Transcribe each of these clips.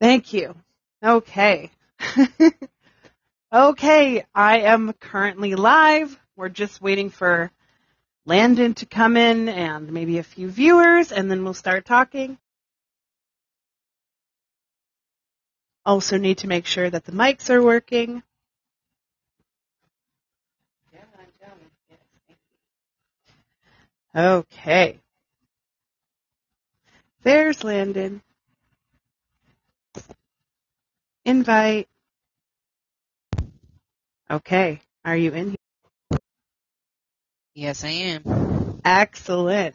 Thank you. Okay. okay, I am currently live. We're just waiting for Landen to come in and maybe a few viewers, and then we'll start talking. Also need to make sure that the mics are working. Okay. There's Landen. Invite. Okay. Are you in here? Yes, I am. Excellent.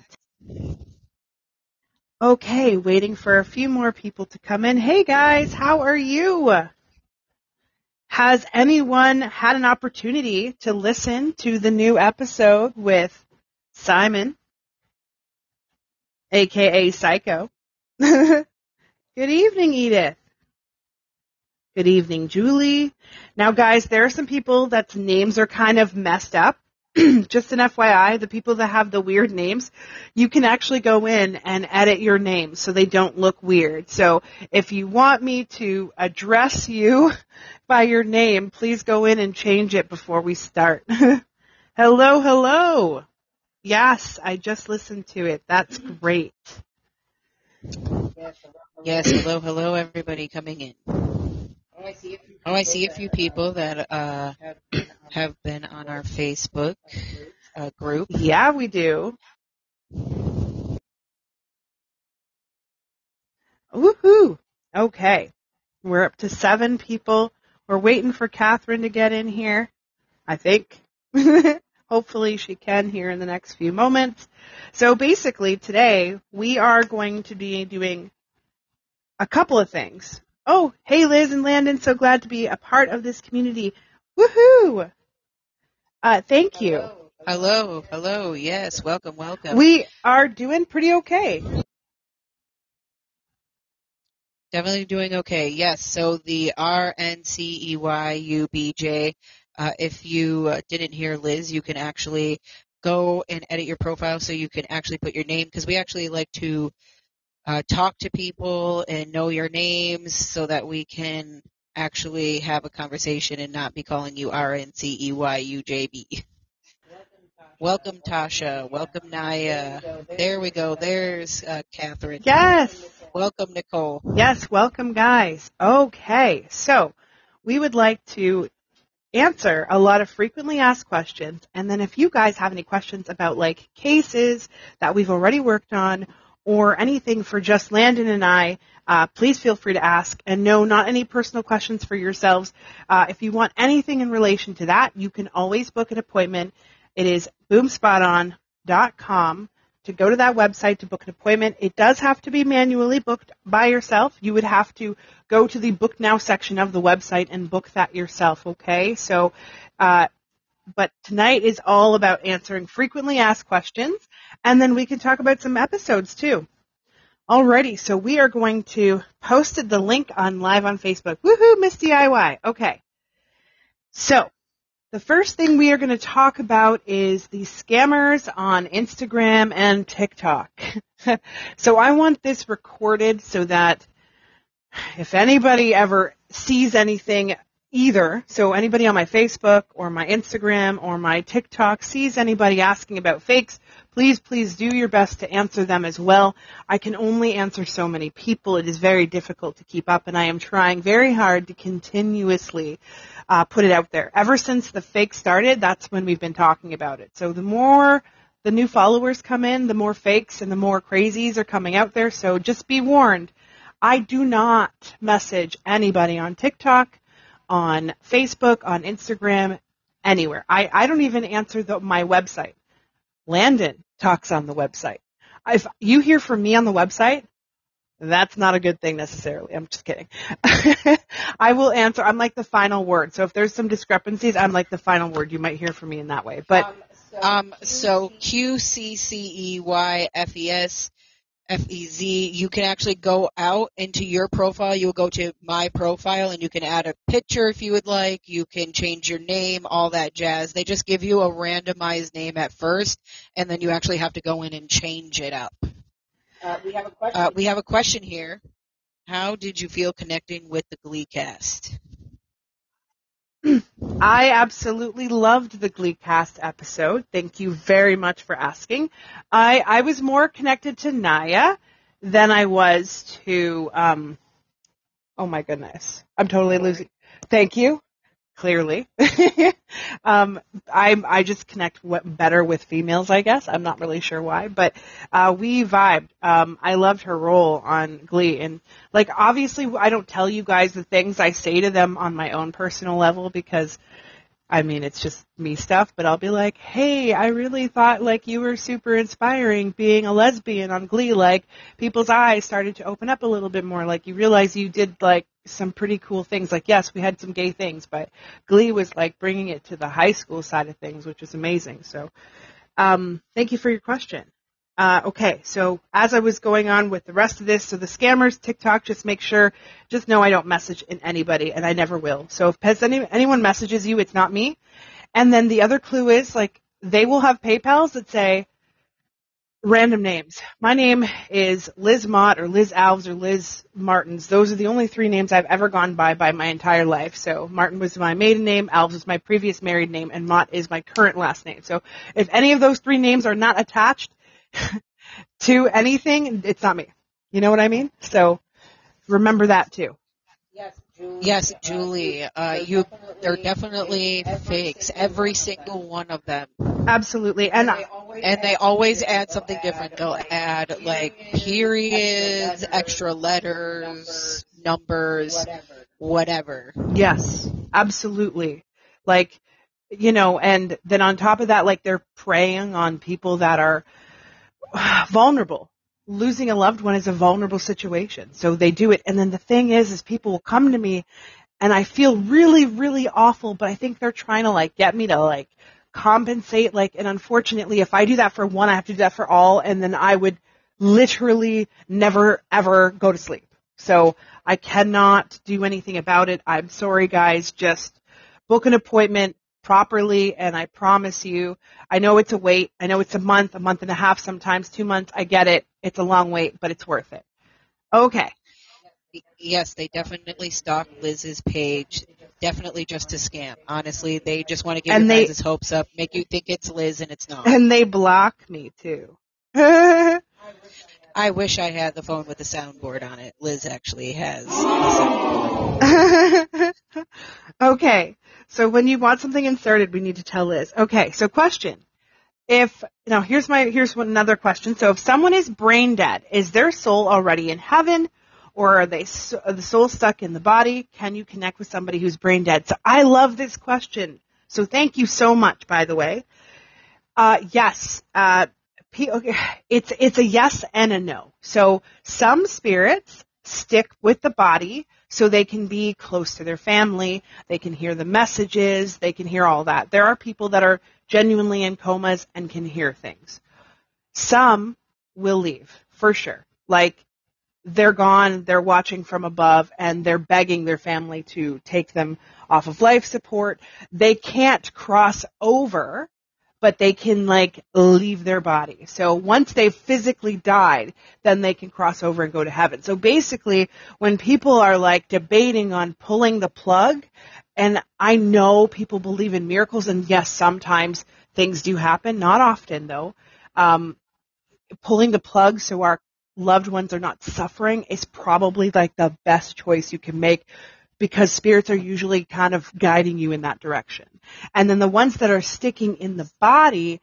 Okay, waiting for a few more people to come in. Hey guys, how are you? Has anyone had an opportunity to listen to the new episode with Simon, aka Psycho? Good evening, Edith. Good evening, Julie. Now guys, there are some people that's names are kind of messed up. Just an FYI, the people that have the weird names, you can actually go in and edit your name so they don't look weird. So if you want me to address you by your name, please go in and change it before we start. hello, hello. Yes, I just listened to it. That's great. Yes, hello, hello, everybody coming in. Oh, I see a few people that uh, have been on our Facebook uh, group. Yeah, we do. Woohoo! Okay. We're up to seven people. We're waiting for Catherine to get in here. I think. Hopefully she can here in the next few moments. So basically today we are going to be doing a couple of things. Oh, hey Liz and Landen, so glad to be a part of this community. Woohoo! Uh, thank you. Hello, hello, yes, welcome, welcome. We are doing pretty okay. Definitely doing okay, yes. So the RNCEYUBJ, uh, if you uh, didn't hear Liz, you can actually go and edit your profile so you can actually put your name, because we actually like to uh, talk to people and know your names so that we can actually have a conversation and not be calling you R N C E Y U J B. Welcome, Tasha. Welcome, Naya. There we go. There's uh, Catherine. Yes. Welcome, Nicole. Yes, welcome guys. Okay, so we would like to answer a lot of frequently asked questions and then if you guys have any questions about like cases that we've already worked on or anything for just Landen and I, uh, please feel free to ask. And no, not any personal questions for yourselves. Uh, if you want anything in relation to that, you can always book an appointment. It is boomspoton.com to go to that website to book an appointment. It does have to be manually booked by yourself. You would have to go to the book now section of the website and book that yourself. Okay, so. Uh, but tonight is all about answering frequently asked questions, and then we can talk about some episodes too. Alrighty, so we are going to post the link on live on Facebook. Woohoo, Miss DIY. Okay. So, the first thing we are going to talk about is the scammers on Instagram and TikTok. so I want this recorded so that if anybody ever sees anything either. So anybody on my Facebook or my Instagram or my TikTok sees anybody asking about fakes, please, please do your best to answer them as well. I can only answer so many people. It is very difficult to keep up and I am trying very hard to continuously uh, put it out there. Ever since the fake started, that's when we've been talking about it. So the more the new followers come in, the more fakes and the more crazies are coming out there. So just be warned. I do not message anybody on TikTok on Facebook, on Instagram, anywhere. I, I don't even answer the, my website. Landen talks on the website. If you hear from me on the website, that's not a good thing necessarily. I'm just kidding. I will answer. I'm like the final word. So if there's some discrepancies, I'm like the final word. You might hear from me in that way. But Um, so Q C C E Y F E S F E Z, you can actually go out into your profile. You will go to my profile and you can add a picture if you would like. You can change your name, all that jazz. They just give you a randomized name at first and then you actually have to go in and change it up. uh, we have a question. Uh, we have a question here. How did you feel connecting with the Glee cast? I absolutely loved the Glee cast episode. Thank you very much for asking. I, I was more connected to Naya than I was to, um, oh my goodness. I'm totally losing. Thank you. Clearly. um, I, I just connect better with females, I guess. I'm not really sure why, but, uh, we vibed. Um, I loved her role on Glee and like obviously I don't tell you guys the things I say to them on my own personal level because I mean, it's just me stuff, but I'll be like, hey, I really thought like you were super inspiring being a lesbian on Glee. Like people's eyes started to open up a little bit more. Like you realize you did like some pretty cool things. Like yes, we had some gay things, but Glee was like bringing it to the high school side of things, which was amazing. So, um, thank you for your question. Uh, okay, so as I was going on with the rest of this, so the scammers, TikTok, just make sure, just know I don't message in anybody, and I never will. So if any, anyone messages you, it's not me. And then the other clue is, like, they will have PayPal's that say random names. My name is Liz Mott or Liz Alves or Liz Martins. Those are the only three names I've ever gone by by my entire life. So Martin was my maiden name, Alves was my previous married name, and Mott is my current last name. So if any of those three names are not attached, to anything, it's not me. You know what I mean? So remember that too. Yes, Julie. Uh, you, they're definitely fakes. Every single one of them. Absolutely, and and they always add something different. They'll add like periods, extra letters, numbers, whatever. Yes, absolutely. Like, you know, and then on top of that, like they're preying on people that are vulnerable. Losing a loved one is a vulnerable situation. So they do it. And then the thing is, is people will come to me and I feel really, really awful, but I think they're trying to like get me to like compensate. Like, and unfortunately, if I do that for one, I have to do that for all. And then I would literally never ever go to sleep. So I cannot do anything about it. I'm sorry guys. Just book an appointment, properly and I promise you, I know it's a wait. I know it's a month, a month and a half, sometimes two months. I get it. It's a long wait, but it's worth it. Okay. Yes, they definitely stalk Liz's page. Definitely just to scam. Honestly, they just want to get and your guys' hopes up, make you think it's Liz and it's not. And they block me too. I wish I had the phone with the soundboard on it. Liz actually has okay. So when you want something inserted, we need to tell Liz. Okay. So question. If, now here's my, here's one, another question. So if someone is brain dead, is their soul already in heaven? Or are they, are the soul stuck in the body? Can you connect with somebody who's brain dead? So I love this question. So thank you so much, by the way. Uh, yes, uh, it's it's a yes and a no. So some spirits stick with the body so they can be close to their family, they can hear the messages, they can hear all that. There are people that are genuinely in comas and can hear things. Some will leave, for sure. Like they're gone, they're watching from above, and they're begging their family to take them off of life support. They can't cross over but they can like leave their body. So once they've physically died, then they can cross over and go to heaven. So basically, when people are like debating on pulling the plug, and I know people believe in miracles, and yes, sometimes things do happen, not often though. Um, pulling the plug so our loved ones are not suffering is probably like the best choice you can make because spirits are usually kind of guiding you in that direction. And then the ones that are sticking in the body,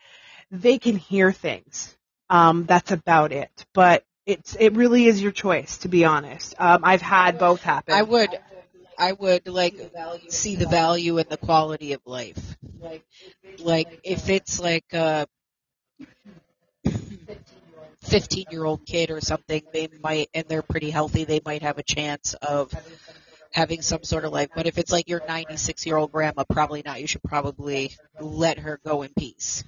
they can hear things. Um, that's about it. But it's it really is your choice, to be honest. Um, I've had both happen. I would. I would like see the value and the quality of life. Like if it's like a 15 year old kid or something, they might, and they're pretty healthy, they might have a chance of having some sort of life. But if it's like your 96 year old grandma, probably not. You should probably let her go in peace.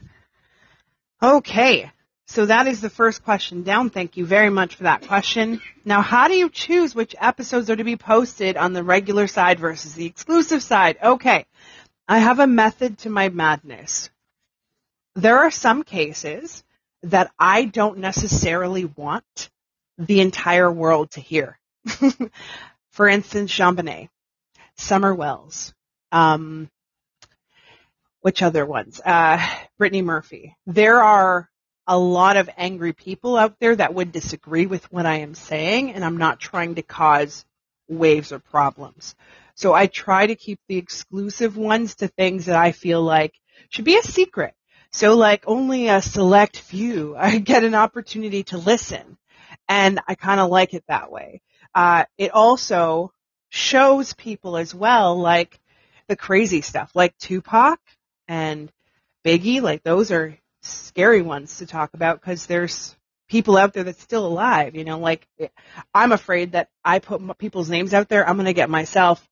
Okay. So that is the first question down. Thank you very much for that question. Now, how do you choose which episodes are to be posted on the regular side versus the exclusive side? Okay. I have a method to my madness. There are some cases that I don't necessarily want the entire world to hear. For instance, JonBenét, Summer Wells, um, which other ones? Uh, Brittany Murphy. There are a lot of angry people out there that would disagree with what I am saying, and I'm not trying to cause waves or problems. So I try to keep the exclusive ones to things that I feel like should be a secret. So like only a select few I get an opportunity to listen. And I kind of like it that way. Uh, it also shows people as well, like the crazy stuff, like Tupac and Biggie, like those are scary ones to talk about because there's people out there that's still alive, you know, like I'm afraid that I put people's names out there, I'm going to get myself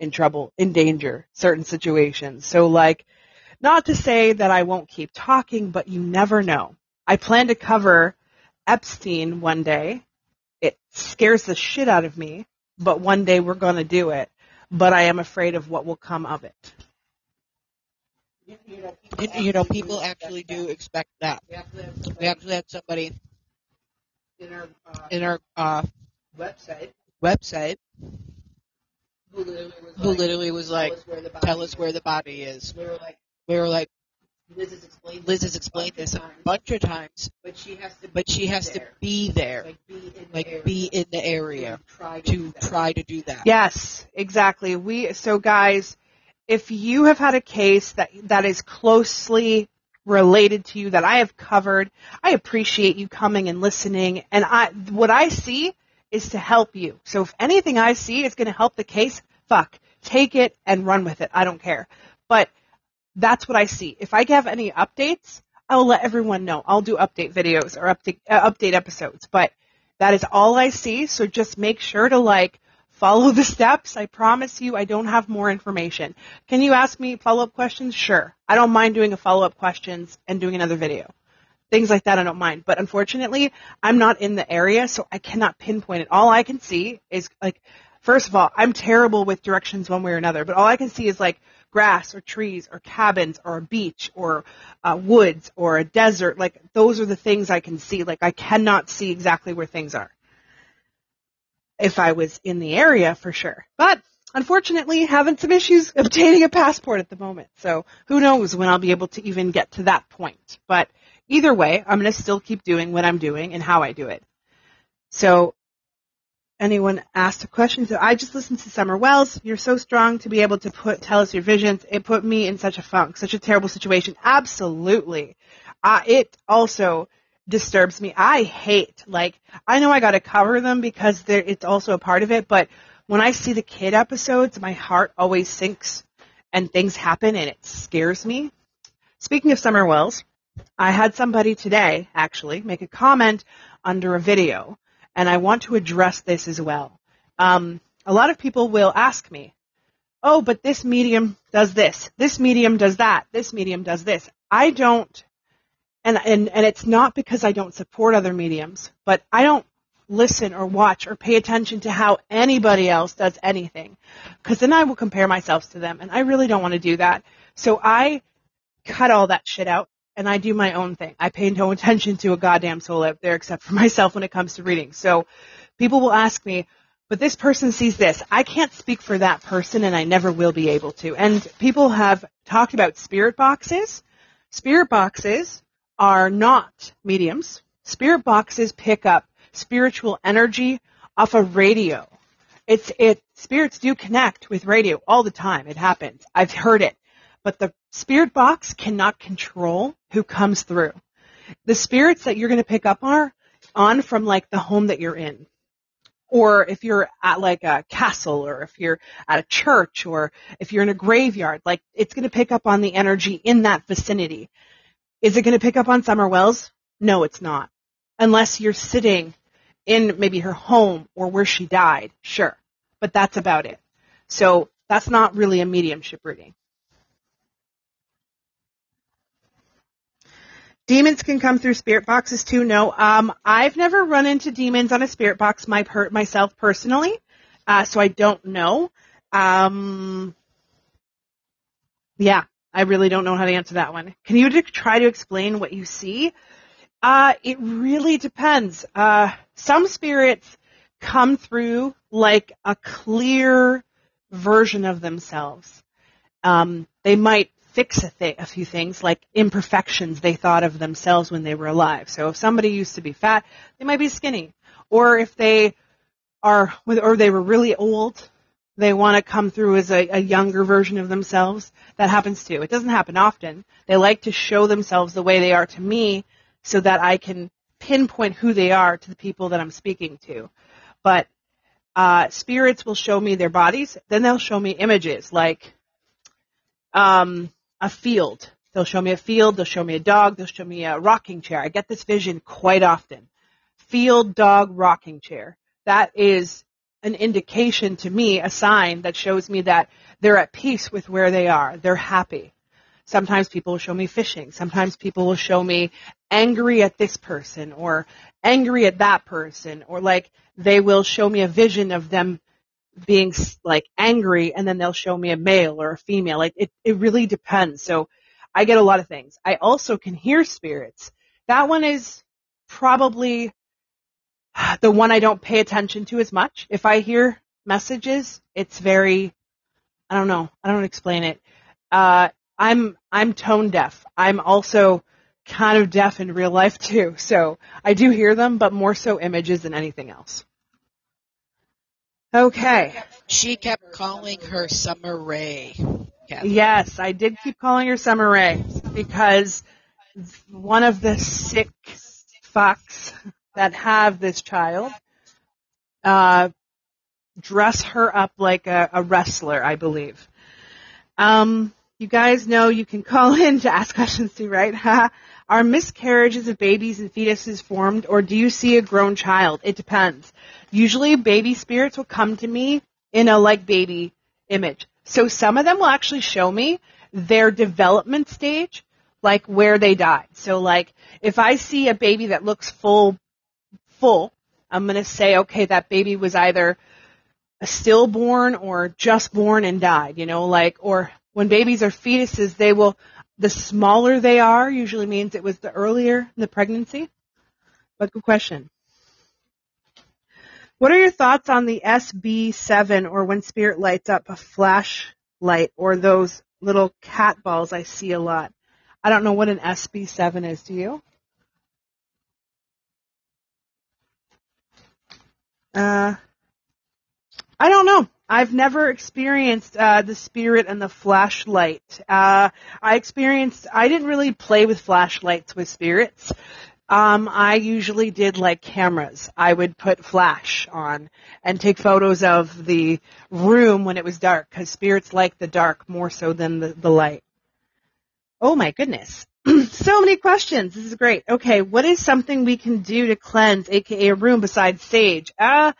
in trouble, in danger, certain situations. So like, not to say that I won't keep talking, but you never know. I plan to cover Epstein one day. It scares the shit out of me, but one day we're going to do it. But I am afraid of what will come of it. You know, people actually do expect that. We actually had somebody in our, uh, in our uh, website website who literally was who literally was like, "Tell us where the body is." We were like, We were like, Liz has explained. Liz has explained this a bunch of times, but she has to. but she has to be there, like be in like be in the area try to try to do that. Yes, exactly. We so guys, if you have had a case that that is closely related to you that I have covered, I appreciate you coming and listening. And I what I see is to help you. So if anything I see is going to help the case, fuck, take it and run with it. I don't care. But that's what I see. If I have any updates, I'll let everyone know. I'll do update videos or update uh, update episodes. But that is all I see. So just make sure to like follow the steps. I promise you I don't have more information. Can you ask me follow-up questions? Sure. I don't mind doing a follow-up questions and doing another video. Things like that I don't mind. But unfortunately, I'm not in the area, so I cannot pinpoint it. All I can see is like, first of all, I'm terrible with directions one way or another, but all I can see is like grass or trees or cabins or a beach or uh, woods or a desert. Like those are the things I can see. Like I cannot see exactly where things are if I was in the area for sure. But unfortunately, having some issues obtaining a passport at the moment. So who knows when I'll be able to even get to that point. But either way, I'm going to still keep doing what I'm doing and how I do it. So anyone asked a question, so I just listened to Summer Wells. You're so strong to be able to put tell us your visions. It put me in such a funk, such a terrible situation. Absolutely. Uh, it also disturbs me. I hate like I know I got to cover them because it's also a part of it, but when I see the kid episodes, my heart always sinks and things happen and it scares me. Speaking of Summer Wells, I had somebody today actually make a comment under a video and I want to address this as well. Um, a lot of people will ask me, oh, but this medium does this, this medium does that, this medium does this. I don't, and, and, and it's not because I don't support other mediums, but I don't listen or watch or pay attention to how anybody else does anything. Cause then I will compare myself to them and I really don't want to do that. So I cut all that shit out and I do my own thing. I pay no attention to a goddamn soul out there except for myself when it comes to reading. So people will ask me, but this person sees this. I can't speak for that person and I never will be able to. And people have talked about spirit boxes. Spirit boxes are not mediums. Spirit boxes pick up spiritual energy off of radio. It's, it, spirits do connect with radio all the time. It happens. I've heard it. But the spirit box cannot control who comes through. The spirits that you're going to pick up are on from like the home that you're in. Or if you're at like a castle or if you're at a church or if you're in a graveyard, like it's going to pick up on the energy in that vicinity. Is it going to pick up on Summer Wells? No, it's not. Unless you're sitting in maybe her home or where she died, sure. But that's about it. So that's not really a mediumship reading. Demons can come through spirit boxes too. No, um, I've never run into demons on a spirit box my per- myself personally, uh, so I don't know. Um, yeah, I really don't know how to answer that one. Can you try to explain what you see? Uh, it really depends. Uh, some spirits come through like a clear version of themselves. Um, they might fix a, th- a few things like imperfections they thought of themselves when they were alive. So if somebody used to be fat, they might be skinny. Or if they are, or they were really old, they want to come through as a, a younger version of themselves. That happens too. It doesn't happen often. They like to show themselves the way they are to me so that I can pinpoint who they are to the people that I'm speaking to. But uh, spirits will show me their bodies, then they'll show me images like um, a field. They'll show me a field, they'll show me a dog, they'll show me a rocking chair. I get this vision quite often. Field, dog, rocking chair. That is an indication to me, a sign that shows me that they're at peace with where they are. They're happy. Sometimes people will show me fishing. Sometimes people will show me angry at this person or angry at that person or like they will show me a vision of them being like angry and then they'll show me a male or a female. Like it, it really depends. So I get a lot of things. I also can hear spirits. That one is probably the one I don't pay attention to as much. If I hear messages, it's very, I don't know, I don't explain it. Uh, I'm, I'm tone deaf. I'm also kind of deaf in real life too. So I do hear them, but more so images than anything else. Okay. She kept calling her Summer Rae. Kathy. Yes, I did keep calling her Summer Rae because one of the sick fucks that have this child uh, dress her up like a, a wrestler, I believe. Um, you guys know you can call in to ask questions too, right? Are miscarriages of babies and fetuses formed, or do you see a grown child? It depends. Usually, baby spirits will come to me in a like baby image. So some of them will actually show me their development stage, like where they died. So like if I see a baby that looks full full, I'm going to say, okay, that baby was either stillborn or just born and died, you know, like, or when babies are fetuses, they will, the smaller they are usually means it was the earlier in the pregnancy. But good question. What are your thoughts on the SB7 or when spirit lights up a flashlight or those little cat balls I see a lot? I don't know what an SB7 is. Do you? Uh. I've never experienced uh, the spirit and the flashlight. Uh, I experienced. I didn't really play with flashlights with spirits. Um, I usually did like cameras. I would put flash on and take photos of the room when it was dark because spirits like the dark more so than the, the light. Oh my goodness. so many questions. This is great. Okay, what is something we can do to cleanse, aka a room besides sage? Uh,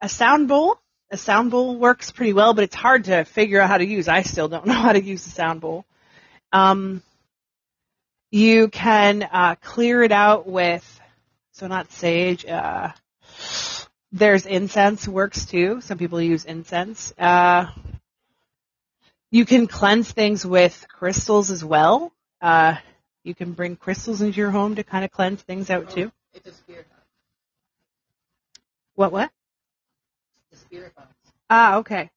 a sound bowl. A sound bowl works pretty well, but it's hard to figure out how to use. I still don't know how to use a sound bowl. Um, you can uh, clear it out with, so not sage. Uh, there's incense works too. Some people use incense. Uh, you can cleanse things with crystals as well. Uh, you can bring crystals into your home to kind of cleanse things out too. Spirit. What, what? Spirit. Ah, okay.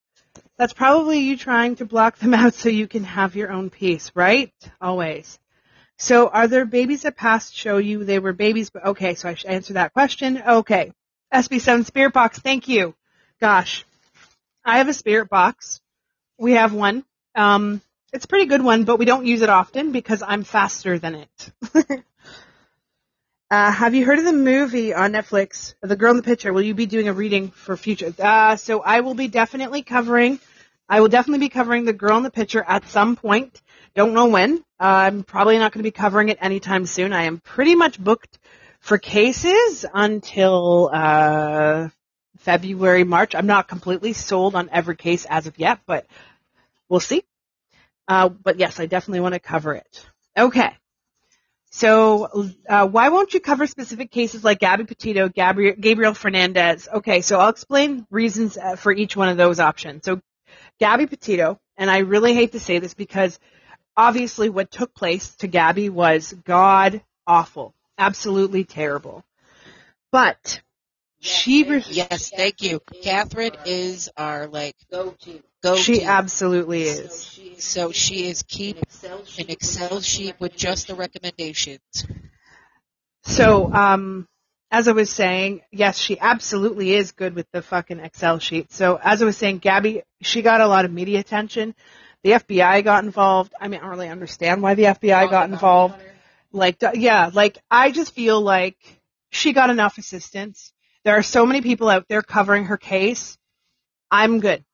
That's probably you trying to block them out so you can have your own peace, right? Always. So are there babies that past show you they were babies? But okay, so I should answer that question. Okay. SB7 spirit box. Thank you. Gosh. I have a spirit box. We have one. Um, it's a pretty good one, but we don't use it often because I'm faster than it. uh, have you heard of the movie on Netflix, The Girl in the Picture? Will you be doing a reading for future? Uh, so I will be definitely covering, I will definitely be covering The Girl in the Picture at some point. Don't know when. Uh, I'm probably not going to be covering it anytime soon. I am pretty much booked for cases until uh, February, March. I'm not completely sold on every case as of yet, but we'll see. Uh, but yes, I definitely want to cover it. Okay. So, uh, why won't you cover specific cases like Gabby Petito, Gabriel, Gabriel Fernandez? Okay, so I'll explain reasons uh, for each one of those options. So, Gabby Petito, and I really hate to say this because obviously what took place to Gabby was god awful, absolutely terrible. But She re- Yes, thank you. Catherine is our like Go-to. go. she absolutely is. So she is So keep an Excel sheet an Excel sheet with just the recommendations. So, um, as I was saying, yes, she absolutely is good with the fucking Excel sheet. So, as I was saying, Gabby, she got a lot of media attention. The FBI got involved. I mean, I don't really understand why the FBI got involved. Like, yeah, like, I just feel like she got enough assistance. There are so many people out there covering her case. I'm good.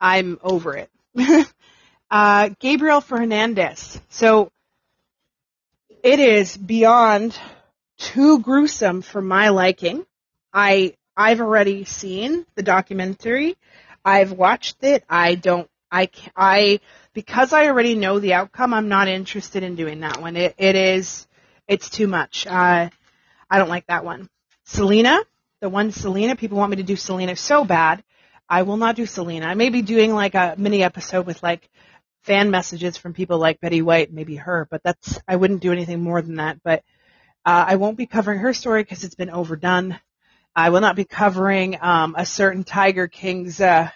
I'm over it. uh, Gabriel Fernandez. So, it is beyond too gruesome for my liking. I I've already seen the documentary. I've watched it. I don't I I because I already know the outcome. I'm not interested in doing that one. It it is it's too much. Uh, I don't like that one. Selena, the one Selena. People want me to do Selena so bad. I will not do Selena. I may be doing like a mini episode with like fan messages from people like Betty White, maybe her, but that's I wouldn't do anything more than that. But uh, I won't be covering her story because it's been overdone. I will not be covering um, a certain Tiger King's, uh,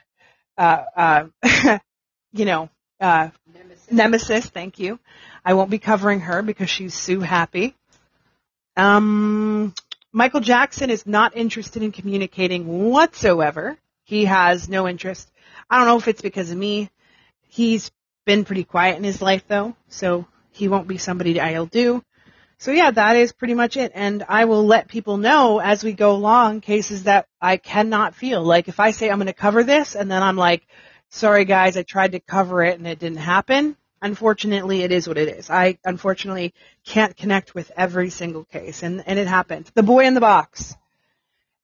uh, uh, you know, uh, Nemesis. nemesis. Thank you. I won't be covering her because she's Sue Happy. Um, Michael Jackson is not interested in communicating whatsoever. He has no interest. I don't know if it's because of me. He's been pretty quiet in his life though, so he won't be somebody I'll do. So yeah, that is pretty much it. And I will let people know as we go along cases that I cannot feel. Like if I say I'm going to cover this and then I'm like, sorry guys, I tried to cover it and it didn't happen. Unfortunately, it is what it is. I unfortunately can't connect with every single case and, and it happened. The boy in the box.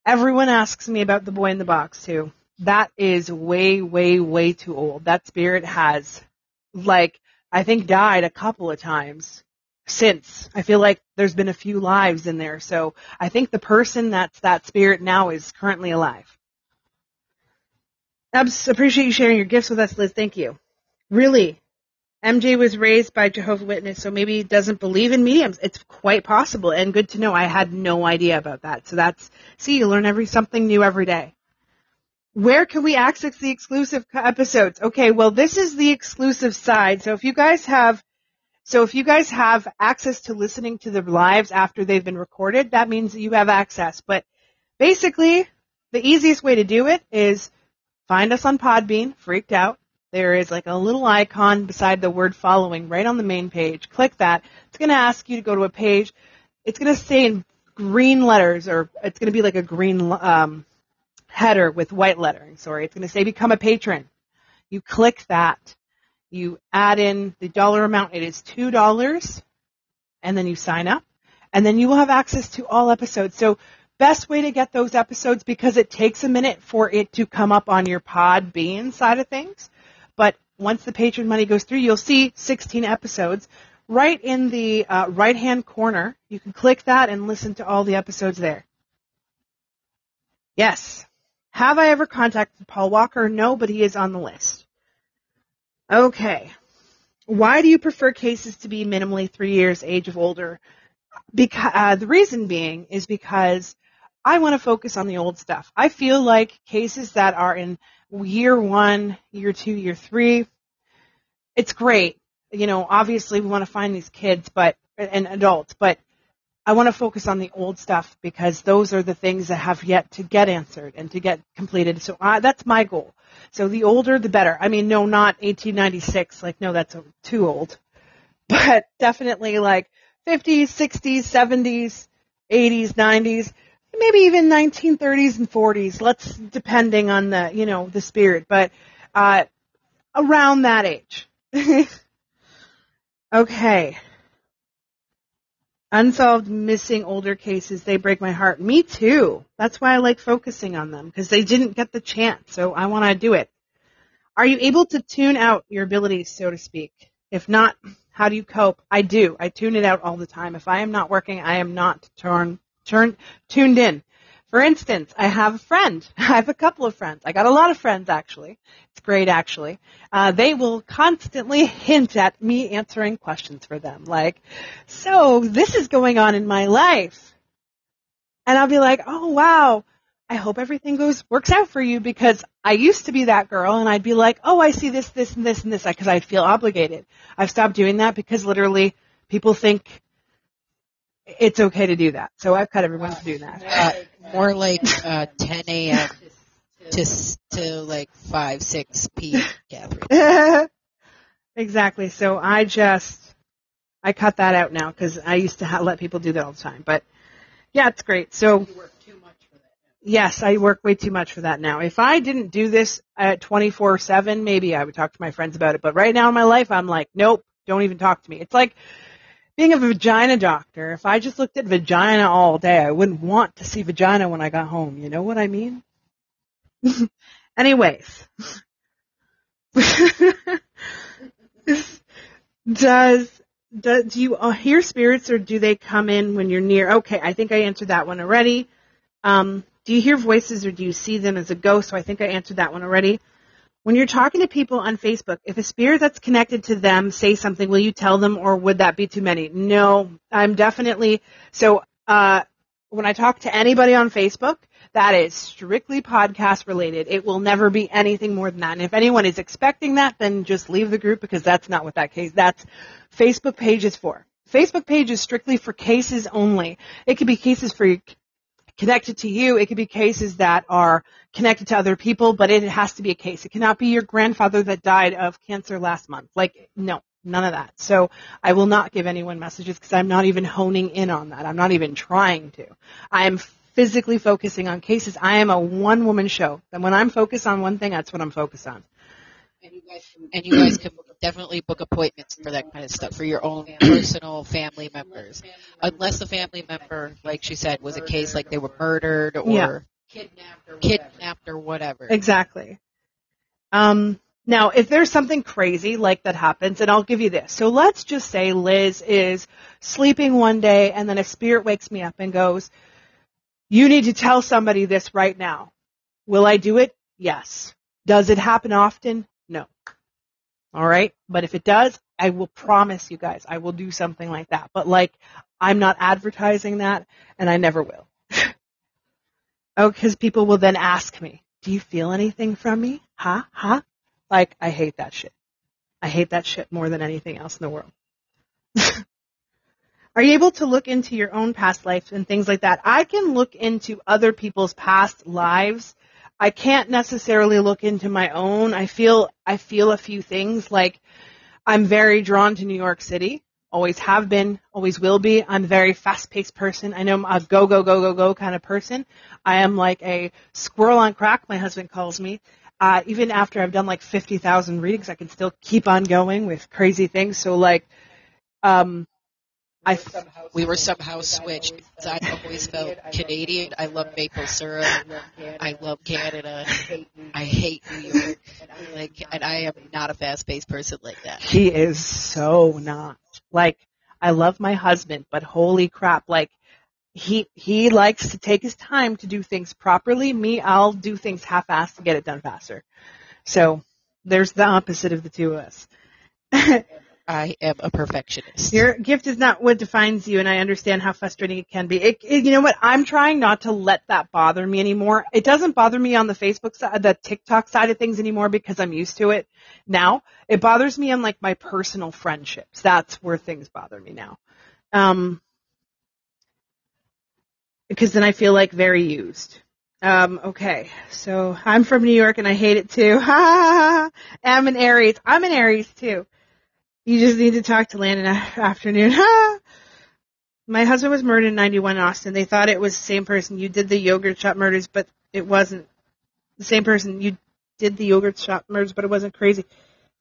Everyone asks me about the boy in the box too. That is way, way, way too old. That spirit has like, I think died a couple of times since. I feel like there's been a few lives in there. So I think the person that's that spirit now is currently alive. I appreciate you sharing your gifts with us, Liz. Thank you. Really, MJ was raised by Jehovah Witness, so maybe he doesn't believe in mediums. It's quite possible, and good to know. I had no idea about that. So that's see, you learn every something new every day. Where can we access the exclusive episodes? Okay, well, this is the exclusive side. So if you guys have so if you guys have access to listening to the lives after they've been recorded, that means that you have access. But basically, the easiest way to do it is find us on Podbean, freaked out. There is like a little icon beside the word following right on the main page. Click that. It's going to ask you to go to a page. It's going to say in green letters or it's going to be like a green um, header with white lettering. Sorry. It's going to say become a patron. You click that you add in the dollar amount. It is two dollars, and then you sign up, and then you will have access to all episodes. So best way to get those episodes because it takes a minute for it to come up on your Podbean side of things. But once the patron money goes through, you'll see 16 episodes right in the uh, right hand corner. You can click that and listen to all the episodes there. Yes. Have I ever contacted Paul Walker? No, but he is on the list. Okay. Why do you prefer cases to be minimally three years age of older? Because uh, the reason being is because I want to focus on the old stuff. I feel like cases that are in year one, year two, year three, it's great. You know, obviously we want to find these kids, but and adults, but I want to focus on the old stuff because those are the things that have yet to get answered and to get completed. So uh, that's my goal. So the older, the better. I mean, no, not 1896. Like, no, that's too old. But definitely like 50s, 60s, 70s, 80s, 90s, maybe even 1930s and 40s. Let's, depending on the, you know, the spirit, but, uh, around that age. okay. Unsolved missing older cases, they break my heart. Me too. That's why I like focusing on them because they didn't get the chance, so I want to do it. Are you able to tune out your abilities, so to speak? If not, how do you cope? I do. I tune it out all the time. If I am not working, I am not turn, turn, tuned in. For instance, I have a friend. I have a couple of friends. I got a lot of friends actually. It's great actually. Uh, they will constantly hint at me answering questions for them. Like, so this is going on in my life. And I'll be like, oh wow. I hope everything goes works out for you because I used to be that girl and I'd be like, oh, I see this, this, and this, and this because I'd feel obligated. I've stopped doing that because literally people think it's okay to do that. So I've cut everyone from doing that. Uh, more like uh, 10 a.m. to to like 5 6 p. Catherine. exactly. So I just I cut that out now because I used to ha- let people do that all the time. But yeah, it's great. So yes, I work way too much for that now. If I didn't do this at 24/7, maybe I would talk to my friends about it. But right now in my life, I'm like, nope, don't even talk to me. It's like being a vagina doctor. If I just looked at vagina all day, I wouldn't want to see vagina when I got home. You know what I mean? Anyways. does, do, do you uh, hear spirits or do they come in when you're near? Okay, I think I answered that one already. Um, do you hear voices or do you see them as a ghost? So I think I answered that one already. When you're talking to people on Facebook, if a spirit that's connected to them say something, will you tell them or would that be too many? No, I'm definitely, so, uh, when I talk to anybody on Facebook, that is strictly podcast related. It will never be anything more than that. And if anyone is expecting that, then just leave the group because that's not what that case, that's Facebook page is for. Facebook page is strictly for cases only. It could be cases for connected to you. It could be cases that are connected to other people, but it has to be a case. It cannot be your grandfather that died of cancer last month. Like, no, none of that. So I will not give anyone messages because I'm not even honing in on that. I'm not even trying to. I am physically focusing on cases. I am a one woman show. And when I'm focused on one thing, that's what I'm focused on. And you guys can, and you guys can definitely book appointments for that kind of stuff for your own personal family members. Unless the family member, like she said, was a case like they were murdered or Yeah. kidnapped or kidnapped or whatever. Exactly. Um, now, if there's something crazy like that happens, and I'll give you this. So let's just say Liz is sleeping one day and then a spirit wakes me up and goes, you need to tell somebody this right now. Will I do it? Yes. Does it happen often? No. All right. But if it does, I will promise you guys, I will do something like that. But like, I'm not advertising that and I never will. oh, cause people will then ask me, do you feel anything from me? Huh? Huh? Like, I hate that shit. I hate that shit more than anything else in the world. Are you able to look into your own past life and things like that? I can look into other people's past lives. I can't necessarily look into my own. I feel, I feel a few things like I'm very drawn to New York City. Always have been, always will be. I'm a very fast-paced person. I know I'm a go, go, go, go, go kind of person. I am like a squirrel on crack, my husband calls me. Uh, even after I've done like 50,000 readings, I can still keep on going with crazy things. So like, um, I, we were somehow switched. because I always felt Canadian. I love maple syrup. I love Canada. I hate New York. Like, and I am not a fast-paced person like that. he is so not. Like, I love my husband, but holy crap, like, he, he likes to take his time to do things properly. Me, I'll do things half-assed to get it done faster. So, there's the opposite of the two of us. I am a perfectionist. Your gift is not what defines you, and I understand how frustrating it can be. It, it- you know what? I'm trying not to let that bother me anymore. It doesn't bother me on the Facebook side, the TikTok side of things anymore because I'm used to it now. It bothers me on like my personal friendships. That's where things bother me now. Um, because then I feel like very used. Um, okay, so I'm from New York and I hate it too. I'm an Aries. I'm an Aries too. You just need to talk to Landen a- afternoon. My husband was murdered in 91 in Austin. They thought it was the same person. You did the yogurt shop murders, but it wasn't the same person. You did the yogurt shop murders, but it wasn't crazy.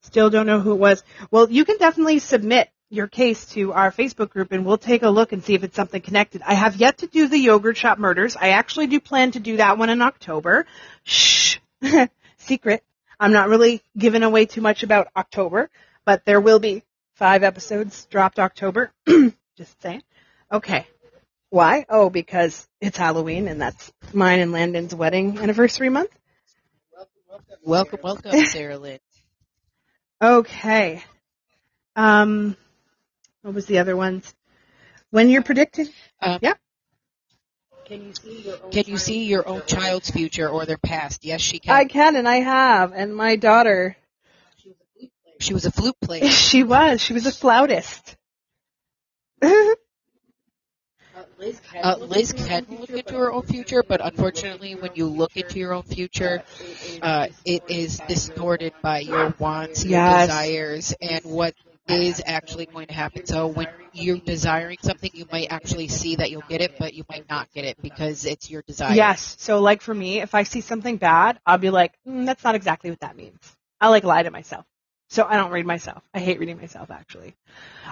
Still don't know who it was. Well, you can definitely submit your case to our Facebook group and we'll take a look and see if it's something connected. I have yet to do the yogurt shop murders. I actually do plan to do that one in October. Shh. Secret. I'm not really giving away too much about October, but there will be five episodes dropped October. Just saying. Okay. Why? Oh, because it's Halloween and that's mine and Landen's wedding anniversary month. Welcome, welcome, welcome Sarah Lynn. Okay. Um, what was the other ones? When you're predicted? Um, Yeah. Can you see your own child's future or their past? Yes, she can. I can and I have. And my daughter, she was a flute player. she was. She was a flautist. Uh, Liz can look into her own future, but unfortunately, when you look into your own future, uh, it is distorted by your wants, your Yes. desires, and what is actually going to happen. So when you're desiring something, you might actually see that you'll get it, but you might not get it because it's your desire. Yes. So like for me, if I see something bad, I'll be like, mm, that's not exactly what that means. I like lie to myself. So I don't read myself. I hate reading myself actually.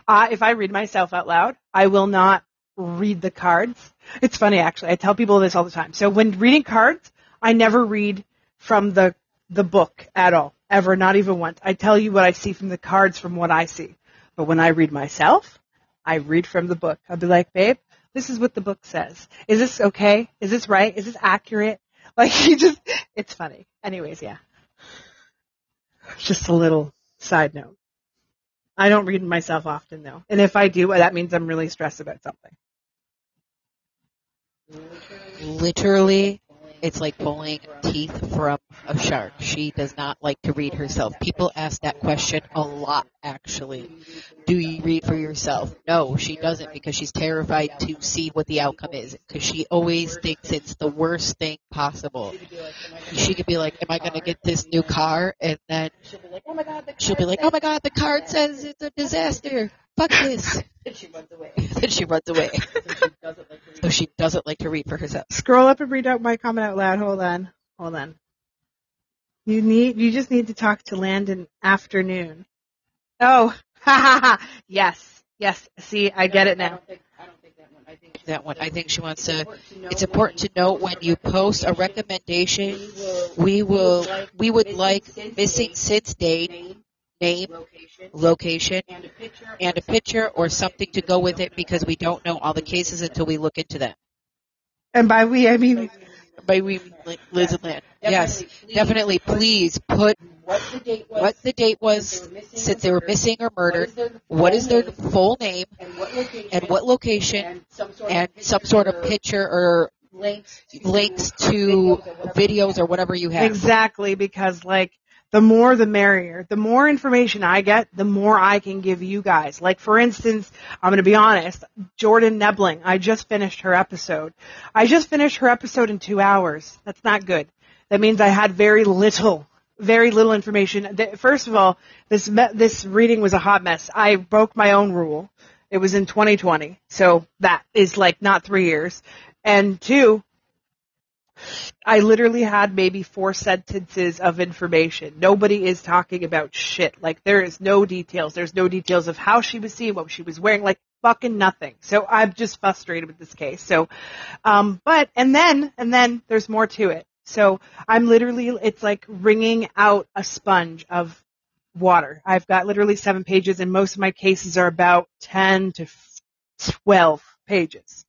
Uh, if I read myself out loud, I will not read the cards. It's funny actually. I tell people this all the time. So when reading cards, I never read from the the book at all. Ever, not even once. I tell you what I see from the cards from what I see. But when I read myself, I read from the book. I'll be like, babe, this is what the book says. Is this okay? Is this right? Is this accurate? Like you just, it's funny. Anyways, yeah. Just a little side note. I don't read myself often though. And if I do, that means I'm really stressed about something. Literally, it's like pulling teeth from a shark. She does not like to read herself. People ask that question a lot, actually. Do you read for yourself? No, she doesn't because she's terrified to see what the outcome is. Because she always thinks it's the worst thing possible. She could be like, "Am I going to get this new car?" And then she'll be like, "Oh my god, the card like, oh my God, the card says it's a disaster. Fuck this." And she runs away. then she runs away. So she doesn't like to read. So she doesn't like to read for herself. Scroll up and read out my comment out loud. Hold on. Hold on. You need, you just need to talk to Landen afternoon. Oh, ha ha ha. Yes. Yes. See, I get it I now. don't think, I don't think that one. I think That one. I think she wants to. know It's important to note when you post a recommendation, we will, we would like missing Sid's date, name, location location, and a picture and a picture or something to go with it because we don't know all the cases until we look into them. And by we, I mean, By we, Liz and Lynn. Yes, definitely. Please put what the date was, what the date was since they were missing or murdered, what is their full name, and what location and what location, and some sort and of some sort of picture or links to links to videos or whatever you have. exactly because like, the more the merrier. The more information I get, the more I can give you guys. Like for instance, I'm going to be honest, Jordan Nebling, I just finished her episode. I just finished her episode in two hours. That's not good. That means I had very little, very little information. First of all, this me- this reading was a hot mess. I broke my own rule. It was in 2020, so that is like not three years. And two, I literally had maybe four sentences of information. Nobody is talking about shit. Like there is no details. There's no details of how she was seen, what she was wearing, like fucking nothing. So I'm just frustrated with this case. So, um, but, and then, and then there's more to it. So I'm literally, it's like wringing out a sponge of water. I've got literally seven pages and most of my cases are about 10 to 12 pages.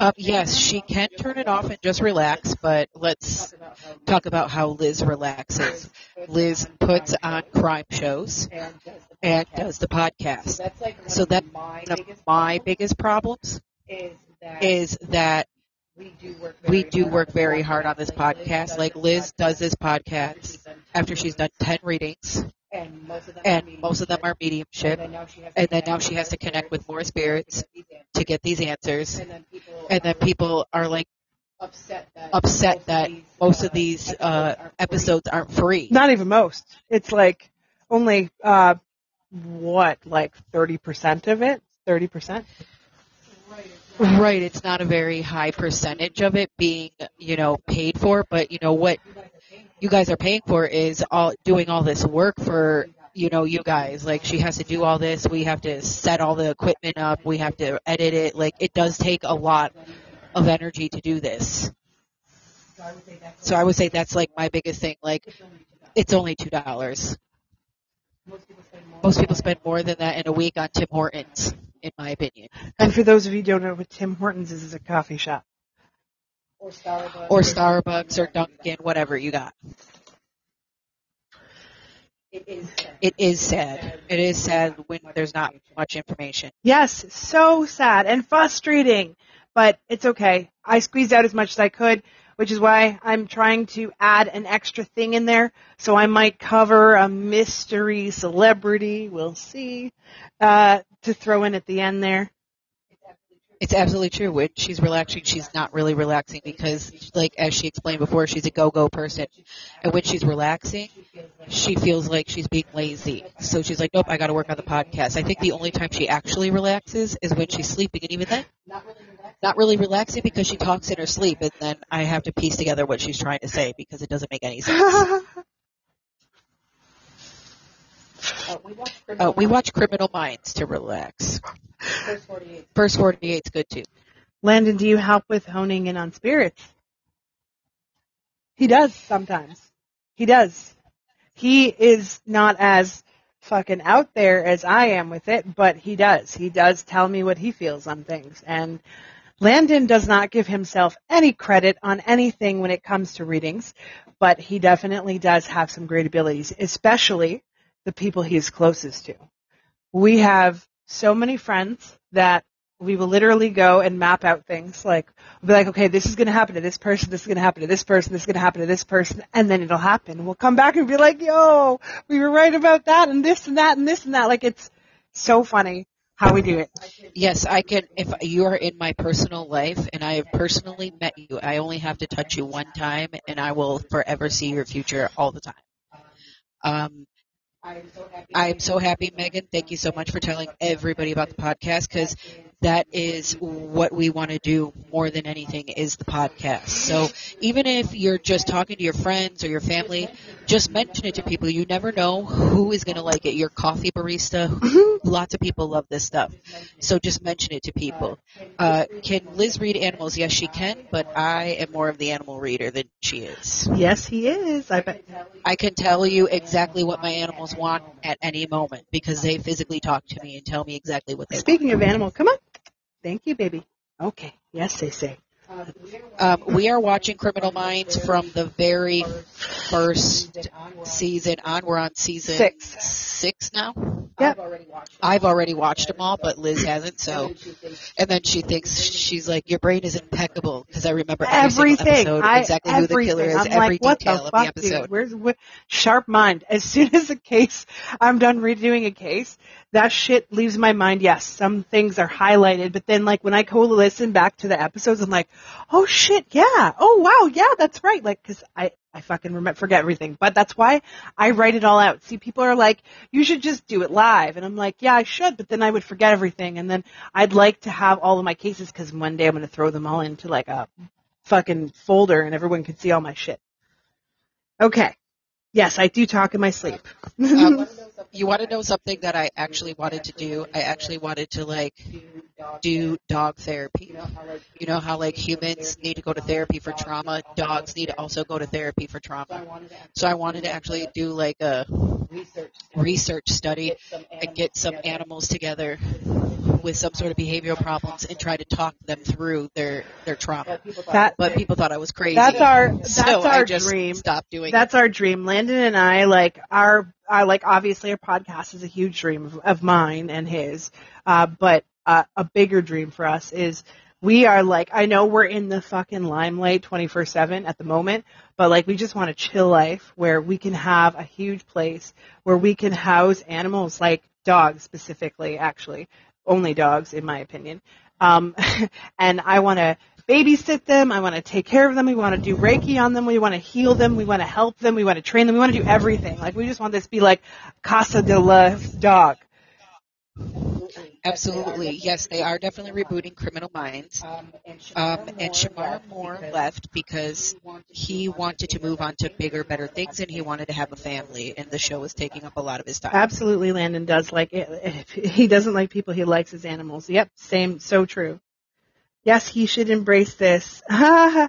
Um, yes, she can turn it off and just relax, but let's talk about how Liz relaxes. Liz puts on crime shows and does the podcast. podcast. that's one So of my biggest problems is that we do work very hard on this podcast. Like Liz does this podcast after she's done 10 readings, and most of them and are most of them are mediumship. mediumship, and then now she has and then now she has to connect with more spirits to get these answers. and then people And then people are like upset that upset that most of uh, these uh, episodes aren't free. Not even most. It's like only uh what, like thirty percent of it? Thirty percent? Right, it's not a very high percentage of it being, you know, paid for, but you know what you guys are paying for is all doing all this work for, you know, you guys. Like she has to do all this, we have to set all the equipment up, we have to edit it. Like it does take a lot of energy to do this. So I would say that's like my biggest thing. Like it's only two dollars. Most people spend more than that in a week on Tim Hortons, in my opinion. And for those of you who don't know what Tim Hortons is, is a coffee shop. or Starbucks or Starbucks or Dunkin', whatever you got. it is It is sad. It is sad when there's not much information. Yes, so sad and frustrating but it's okay. I squeezed out as much as I could, which is why I'm trying to add an extra thing in there. So I might cover a mystery celebrity. We'll see. Uh, to throw in at the end there. It's absolutely true. When she's relaxing, she's not really relaxing because, like as she explained before, she's a go-go person, and when she's relaxing, she feels like she's being lazy. So she's like, "Nope, I got to work on the podcast." I think the only time she actually relaxes is when she's sleeping, and even then, Not really relaxing because she talks in her sleep, and then I have to piece together what she's trying to say because it doesn't make any sense. Uh, we watched Uh, we watch Criminal Minds to relax. First 48. First 48's good too. Landen, do you help with honing in on spirits? He does sometimes. He does. He is not as fucking out there as I am with it, but he does. He does tell me what he feels on things. And Landen does not give himself any credit on anything when it comes to readings, but he definitely does have some great abilities, especially the people he is closest to. We have so many friends that we will literally go and map out things like we'll be like, okay, this is going to happen to this person, this is going to happen to this person, this is going to happen to this person, and then it'll happen. We'll come back and be like, yo, we were right about that and this and that and this and that. Like it's so funny how we do it. Yes, I can. If you are in my personal life and I have personally met you, I only have to touch you one time, and I will forever see your future all the time. Um, I'm so happy, Megan. Thank you so much for telling everybody about the podcast because that is what we want to do more than anything is the podcast. So even if you're just talking to your friends or your family, just mention it to people. You never know who is going to like it. Your coffee barista, lots of people love this stuff. So just mention it to people. Uh, can Liz read animals? Yes, she can, but I am more of the animal reader than she is. Yes, he is. I bet. I can tell you exactly what my animals want at any moment because they physically talk to me and tell me exactly what they want. Speaking of animal, come on. Thank you, baby. Okay. Yes, they say. Um, we are watching Criminal Minds from the very first season on. We're on season Six. six now. Yep. I've already watched it. I've already watched them all, but Liz hasn't. So, And thinks- and then she thinks she's like, "Your brain is impeccable," because I remember every Everything. episode, I, exactly who the killer is, everything. I'm every like, what detail the of fuck, the episode. dude? Where's what, sharp mind? As soon as a case, I'm done redoing a case, that shit leaves my mind. Yes, some things are highlighted, but then like when I go listen back to the episodes, I'm like, oh shit, yeah, oh wow, yeah, that's right. Like, cause I, I fucking remember, forget everything, but that's why I write it all out. See, people are like, you should just do it live, and I'm like, yeah, I should, but then I would forget everything, and then I'd like to have all of my cases because one day I'm going to throw them all into like a fucking folder and everyone can see all my shit. Okay. Yes, I do talk in my sleep. You want to know something that I actually wanted to do? I actually wanted to like do dog therapy. You know how like humans need to go to therapy for trauma, dogs need to also go to therapy for trauma. So I wanted to actually do like a research study and get some animals together with some sort of behavioral problems and try to talk them through their their trauma. But people thought That- But people thought I was crazy. That's our that's so our I just dream. stopped doing it. That's our dream. Landen and I like our I like obviously our podcast is a huge dream of, of mine and his. Uh, but uh, a bigger dream for us is we are like I know we're in the fucking limelight 24/7 at the moment, but like we just want a chill life where we can have a huge place where we can house animals like dogs specifically actually, only dogs in my opinion. Um and I want to babysit them. I want to take care of them. We want to do Reiki on them. We want to heal them. We want to help them. We want to train them. We want to do everything. Like we just want this to be like Casa de la Dog. Absolutely. Yes, they are definitely rebooting Criminal Minds. Um, and Um, and Shemar Moore left because he wanted to move on to bigger, better things, and he wanted to have a family, and the show was taking up a lot of his time. Absolutely, Landen does like it. He doesn't like people. He likes his animals. Yep, same. So true. Yes, he should embrace this. I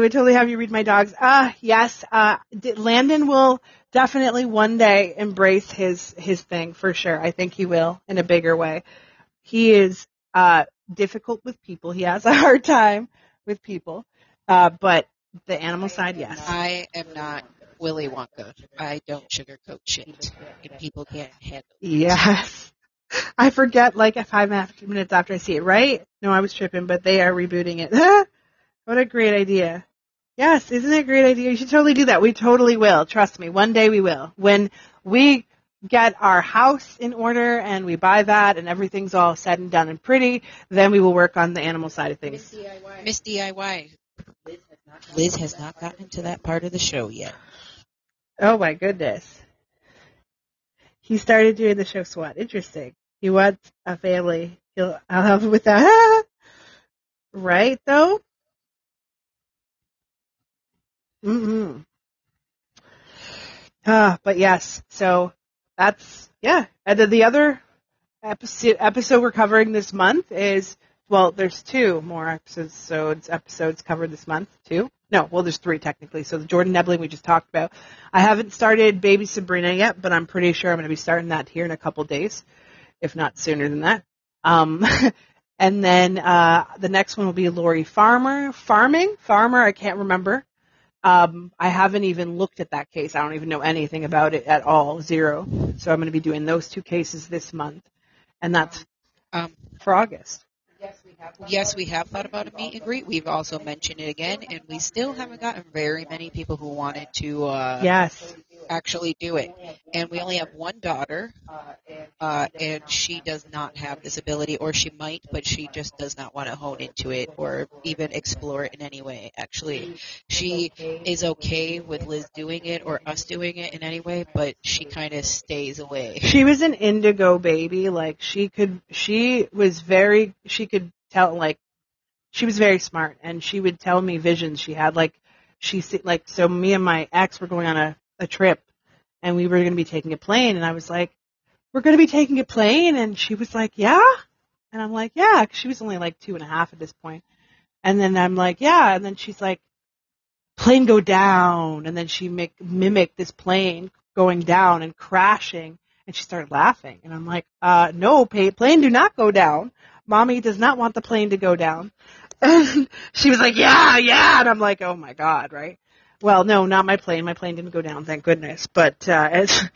would totally have you read my dogs. Ah, yes. Uh, D- Landen will definitely one day embrace his his thing for sure. I think he will in a bigger way. He is uh difficult with people. He has a hard time with people. Uh, but the animal side, yes. I am not Willy Wonka. I don't sugarcoat shit, and people can't handle it. Yes. I forget like five after- minutes after I see it, right? No, I was tripping, but they are rebooting it. what a great idea. Yes, isn't it a great idea? You should totally do that. We totally will. Trust me. One day we will. When we get our house in order and we buy that and everything's all said and done and pretty, then we will work on the animal side of Miss things. DIY. Miss DIY. Liz has not. Liz has not gotten into that part of the show yet. Oh my goodness. He started doing the show SWAT. Interesting. He wants a family. He'll, I'll help him with that. right though? Mm-hmm. Ah, but yes, so that's, yeah. And then the other episode, episode we're covering this month is, well, there's two more episodes, episodes covered this month, too. No, well, there's three technically. So the Jordan Nebling we just talked about. I haven't started Baby Sabrina yet, but I'm pretty sure I'm going to be starting that here in a couple days, if not sooner than that. Um, and then uh, the next one will be Lori Farmer, farming, farmer. I can't remember. Um, I haven't even looked at that case. I don't even know anything about it at all, zero. So I'm going to be doing those two cases this month, and that's Um, for August. Yes, we have. one yes, we have thought about a meet and greet. We've also mentioned it again, and we still haven't gotten very many people who wanted to uh, Yes. actually do it. And we only have one daughter, Uh, and uh, and she does not have this ability, or she might, but she just does not want to hone into it or even explore it in any way. Actually, she is okay with Liz doing it or us doing it in any way, but she kind of stays away. She was an indigo baby. Like she could, she was very, she could tell, like, she was very smart and she would tell me visions she had. Like, she, like, so me and my ex were going on a, a trip and we were going to be taking a plane and I was like, we're going to be taking a plane. And she was like, yeah. And I'm like, yeah. 'cause she was only like two and a half at this point. And then I'm like, yeah. And then she's like, plane go down. And then she make, mimicked this plane going down and crashing. And she started laughing. And I'm like, uh, no, plane do not go down. Mommy does not want the plane to go down. And she was like, yeah, yeah. And I'm like, oh my God, right? Well, no, not my plane. My plane didn't go down, thank goodness. But, uh, as,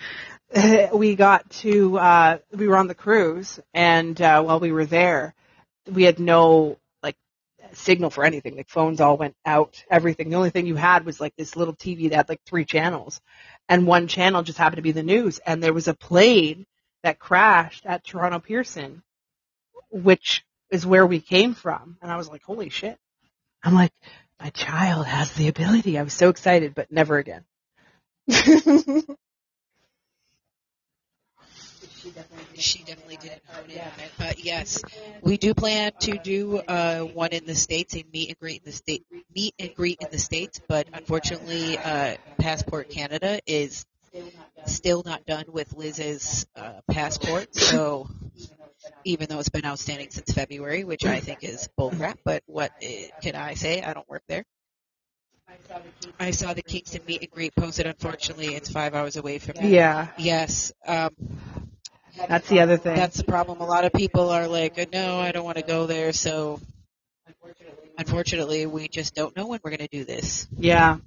we got to, uh, we were on the cruise and, uh, while we were there, we had no, like, signal for anything. Like phones all went out, everything. The only thing you had was like this little TV that had like three channels and one channel just happened to be the news and there was a plane that crashed at Toronto Pearson, which is where we came from. And I was like, holy shit. I'm like, my child has the ability. I was so excited, but never again. She definitely. On it, but yes, we do plan to do uh, one in the states, a meet and greet in the state, meet and greet in the states. But unfortunately, uh, Passport Canada is still not done with Liz's uh, passport. So even though it's been outstanding since February, which I think is bullcrap, but what uh, can I say? I don't work there. I saw the Kingston meet and greet posted. Unfortunately, it's five hours away from me. yeah, Yes. Um, that's the other thing. that's the problem. A lot of people are like, no, I don't want to go there. So unfortunately, we just don't know when we're going to do this. yeah.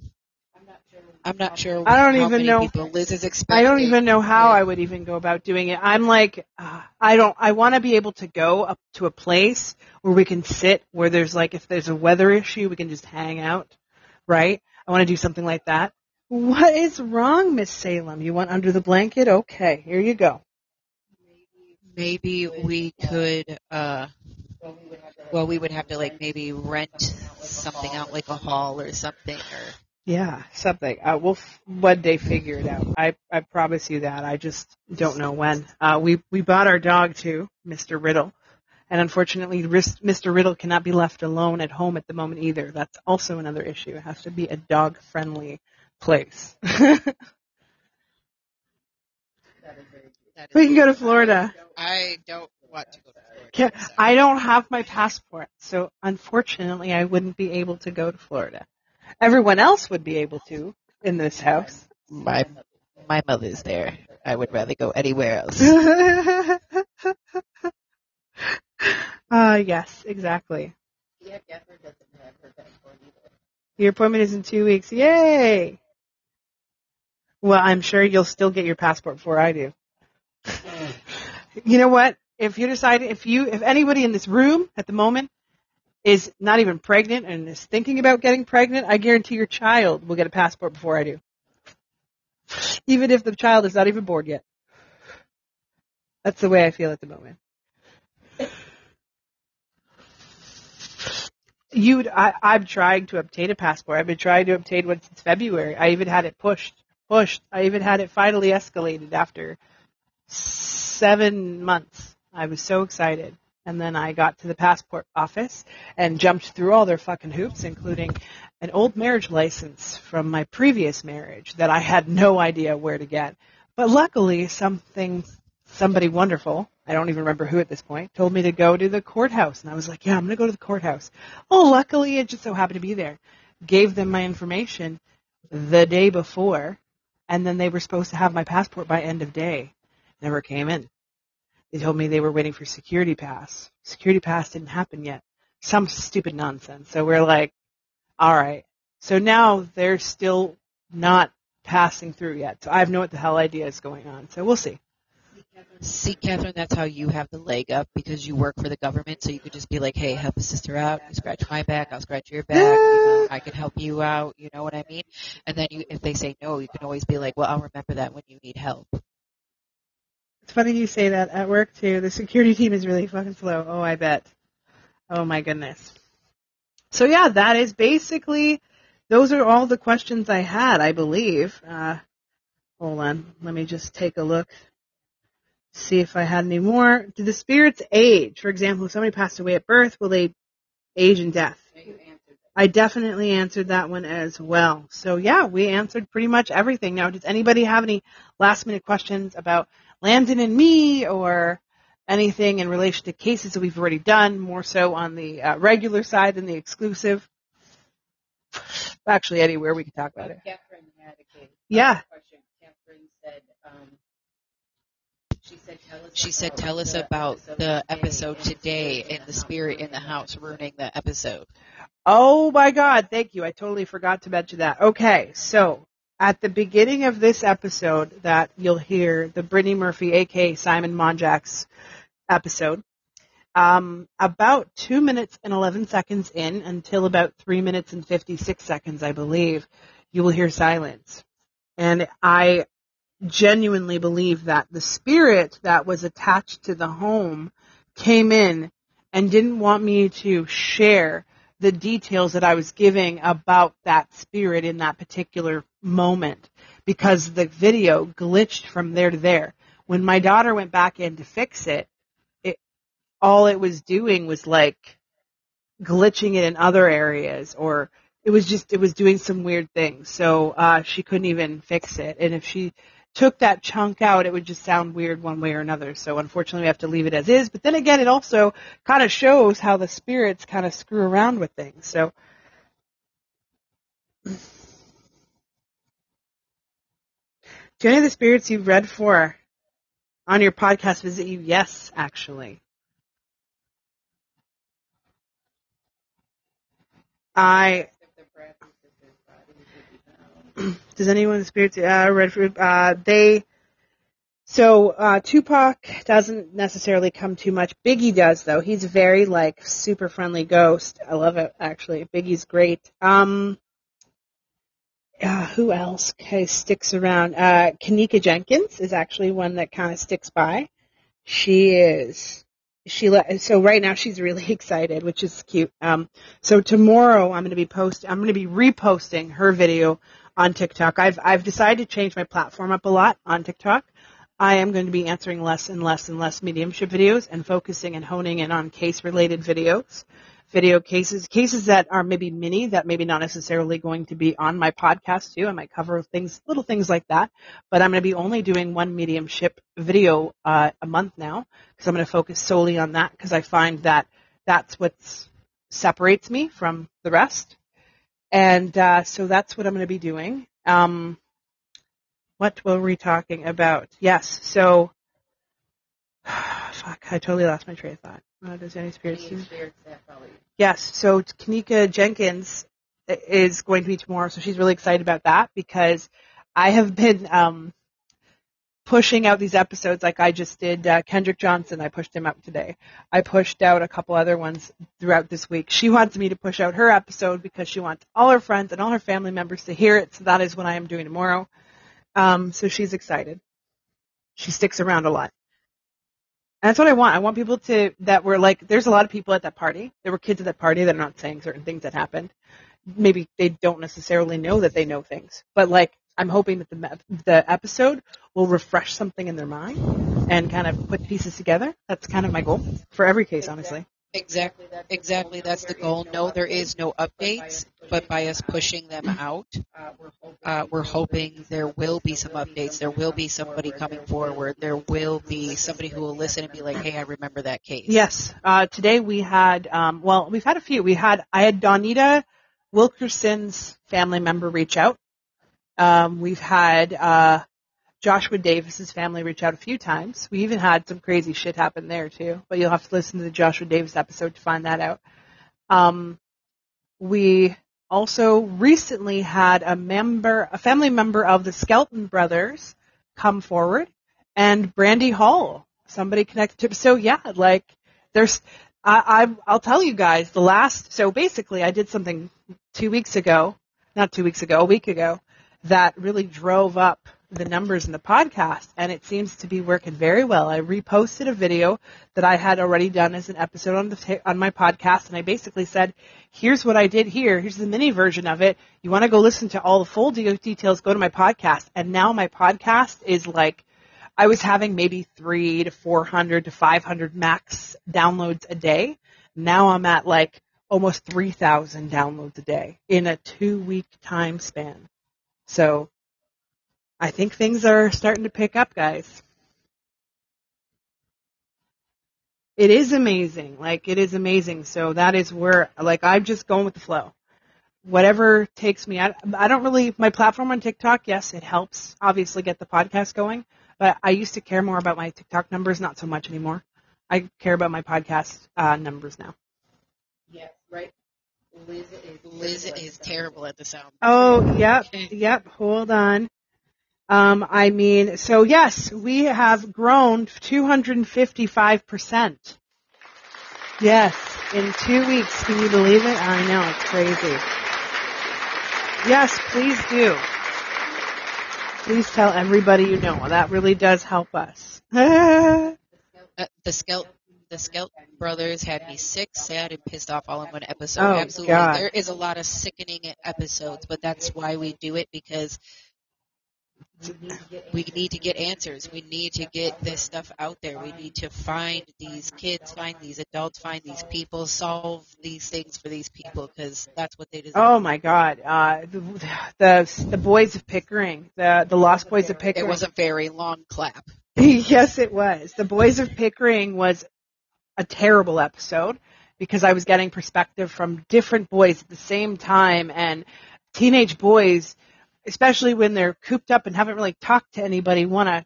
I'm not sure. I don't even know- Liz is I don't even know how I would even go about doing it. I'm like, uh, I don't, I want to be able to go up to a place where we can sit, where there's like, if there's a weather issue, we can just hang out, right? I want to do something like that. What is wrong, Miss Salem? You want under the blanket? Okay, here you go. Maybe we could. uh Well, we would have to like maybe rent something out, like a hall or something, or Yeah, something. Uh, we'll f- one day figure it out. I, I promise you that. I just don't know when. Uh, we, we bought our dog too, Mr. Riddle. And unfortunately, Mr. Riddle cannot be left alone at home at the moment either. That's also another issue. It has to be a dog friendly place. that we can go to Florida. I don't want to go to Florida. Ca- I don't have my passport, so unfortunately I wouldn't be able to go to Florida. Everyone else would be able to in this house. My my mother's there. I would rather go anywhere else. uh, yes, exactly. Yeah, Gephardt doesn't have her passport either. Your appointment is in two weeks. Yay! Well, I'm sure you'll still get your passport before I do. You know what? If you decide, if you, if anybody in this room at the moment is not even pregnant and is thinking about getting pregnant, I guarantee your child will get a passport before I do. Even if the child is not even born yet. That's the way I feel at the moment. You, I, I'm trying to obtain a passport. I've been trying to obtain one since February. I even had it pushed, pushed. I even had it finally escalated after seven months. I was so excited. And then I got to the passport office and jumped through all their fucking hoops, including an old marriage license from my previous marriage that I had no idea where to get. But luckily, something, somebody wonderful, I don't even remember who at this point, told me to go to the courthouse. And I was like, yeah, I'm going to go to the courthouse. Oh, luckily it just so happened to be there. Gave them my information the day before, and then they were supposed to have my passport by end of day. Never came in. They told me they were waiting for security pass. Security pass didn't happen yet. Some stupid nonsense. So we're like, all right. So now they're still not passing through yet. So I have no idea what the hell idea is going on. So we'll see. See, Catherine, that's how you have the leg up because you work for the government. So you could just be like, hey, help a sister out. You scratch my back, I'll scratch your back. You know, I can help you out. You know what I mean? And then you, if they say no, you can always be like, well, I'll remember that when you need help. It's funny you say that at work too. The security team is really fucking slow. Oh, I bet. Oh my goodness. So yeah, that is basically, those are all the questions I had, I believe. Uh, hold on. Let me just take a look. See if I had any more. Do the spirits age? For example, if somebody passed away at birth, will they age in death? I definitely answered that one as well. So yeah, we answered pretty much everything. Now, does anybody have any last minute questions about Landen and me or anything in relation to cases that we've already done, more so on the uh, regular side than the exclusive. Actually, anywhere we can talk about it. Catherine had a case. Yeah. Question. Catherine said, um, she said, tell us. She said, about tell us the about the episode today spirit and the spirit in the house ruining the episode. Oh my God, thank you. I totally forgot to mention that. Okay, so at the beginning of this episode that you'll hear the Brittany Murphy, aka Simon Monjack's episode, um, about two minutes and 11 seconds in until about three minutes and 56 seconds, I believe, you will hear silence. And I genuinely believe that the spirit that was attached to the home came in and didn't want me to share the details that I was giving about that spirit in that particular moment because the video glitched from there to there. When my daughter went back in to fix it, it all it was doing was like glitching it in other areas or it was just it was doing some weird things. So uh she couldn't even fix it. And if she took that chunk out, it would just sound weird one way or another. So unfortunately, we have to leave it as is. But then again, it also kind of shows how the spirits kind of screw around with things. So. Do any of the spirits you've read for on your podcast visit you? Yes, actually. I If the breath is in his body, would be bound. does anyone in the spirits uh, read for uh, they so uh, Tupac doesn't necessarily come too much. Biggie does though. He's very like super friendly ghost. I love it actually. Biggie's great. Um, uh, who else kind of sticks around? Uh, Kenneka Jenkins is actually one that kind of sticks by. She is. She le- so right now she's really excited, which is cute. Um, so tomorrow I'm going to be post. I'm going to be reposting her video on TikTok. I've I've decided to change my platform up a lot on TikTok. I am going to be answering less and less and less mediumship videos and focusing and honing in on case related videos. Video cases, cases that are maybe mini, that maybe not necessarily going to be on my podcast too. I might cover things, little things like that, but I'm going to be only doing one mediumship video uh, a month now because I'm going to focus solely on that because I find that that's what separates me from the rest. And uh, so that's what I'm going to be doing. Um, what were we talking about? Yes, so fuck, I totally lost my train of thought. Uh, does any spirits? Any spirits. Yes, so Kenneka Jenkins is going to be tomorrow, so she's really excited about that because I have been um, pushing out these episodes like I just did uh, Kendrick Johnson. I pushed him out today. I pushed out a couple other ones throughout this week. She wants me to push out her episode because she wants all her friends and all her family members to hear it. So that is what I am doing tomorrow. Um, so she's excited. She sticks around a lot. That's what I want. I want people to that were like. There's a lot of people at that party. There were kids at that party that are not saying certain things that happened. Maybe they don't necessarily know that they know things, but like I'm hoping that the the episode will refresh something in their mind and kind of put pieces together. That's kind of my goal for every case, honestly. Exactly. Exactly. That's the goal. No, there is no updates, but by us pushing them out, uh, we're hoping there will be some updates. There will be somebody coming forward. There will be somebody who will listen and be like, "Hey, I remember that case." Yes. Uh, today we had, um, well, we've had a few. We had, I had Donita Wilkerson's family member reach out. Um, we've had uh, Joshua Davis's family reach out a few times. We even had some crazy shit happen there too, but you'll have to listen to the Joshua Davis episode to find that out. Um, we also recently had a member, a family member of the Skelton brothers come forward and Brandy Hall, somebody connected to, so yeah, like there's, I, I, I'll tell you guys the last, so basically I did something two weeks ago, not two weeks ago, a week ago, that really drove up the numbers in the podcast and it seems to be working very well. I reposted a video that I had already done as an episode on the on my podcast and I basically said, here's what I did here. Here's the mini version of it. You want to go listen to all the full de- details, go to my podcast. And now my podcast is like I was having maybe 3 to 400 to 500 max downloads a day. Now I'm at like almost 3,000 downloads a day in a 2 week time span. So I think things are starting to pick up, guys. It is amazing. Like, it is amazing. So that is where, like, I'm just going with the flow. Whatever takes me, I, I don't really, my platform on TikTok, yes, it helps obviously get the podcast going, but I used to care more about my TikTok numbers, not so much anymore. I care about my podcast uh, numbers now. Yes, right. Liz is Liz is terrible at the sound. Oh, yep, yep. Hold on. Um, I mean, so yes, we have grown 255%. Yes, in two weeks. Can you believe it? I know, it's crazy. Yes, please do. Please tell everybody you know. That really does help us. Uh, the Skelt the Skelt brothers had me sick, sad, and pissed off all in one episode. Oh, Absolutely, God. there is a lot of sickening episodes, but that's why we do it because we need to get answers. We need to get this stuff out there. We need to find these kids, find these adults, find these people, solve these things for these people because that's what they deserve. oh my God. Uh, the, the, the boys of Pickering, the, the Lost Boys of Pickering. It was a very long clap. yes, it was. The Boys of Pickering was a terrible episode because I was getting perspective from different boys at the same time and teenage boys, especially when they're cooped up and haven't really talked to anybody, want to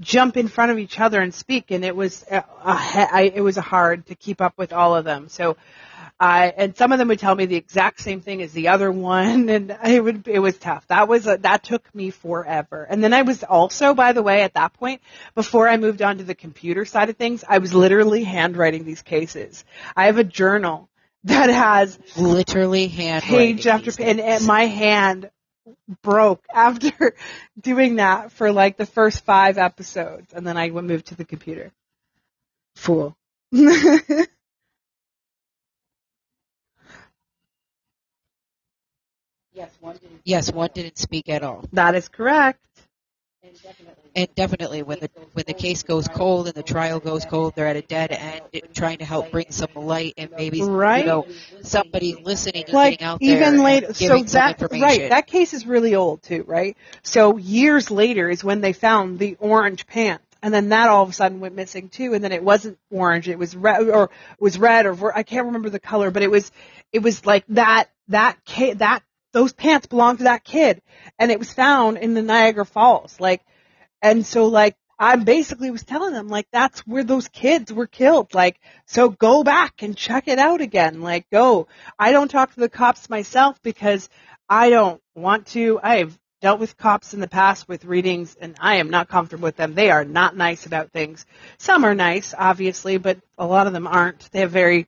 jump in front of each other and speak. And it was, I, it was hard to keep up with all of them. So, uh, and some of them would tell me the exact same thing as the other one, and it would it was tough. That was a, that took me forever. And then I was also, by the way, at that point, before I moved on to the computer side of things, I was literally handwriting these cases. I have a journal that has Literally hand page after page, and, and my hand broke after doing that for like the first five episodes, and then I moved to the computer. Fool. yes, one didn't. Yes, one didn't speak at all. that is correct. And definitely. When the when the case goes cold and the trial goes cold, they're at a dead end, trying to help bring some light and maybe Right. you know somebody listening and like getting out there even and later so that right that case is really old too right so years later is when they found the orange pants and then that all of a sudden went missing too and then it wasn't orange it was red or it was red or ver- i can't remember the color but it was it was like that that kid that those pants belonged to that kid and it was found in the niagara falls like and so like I basically was telling them like that's where those kids were killed. Like so go back and check it out again. Like go. I don't talk to the cops myself because I don't want to. I have dealt with cops in the past with readings, and I am not comfortable with them. They are not nice about things. Some are nice, obviously, but a lot of them aren't. They have very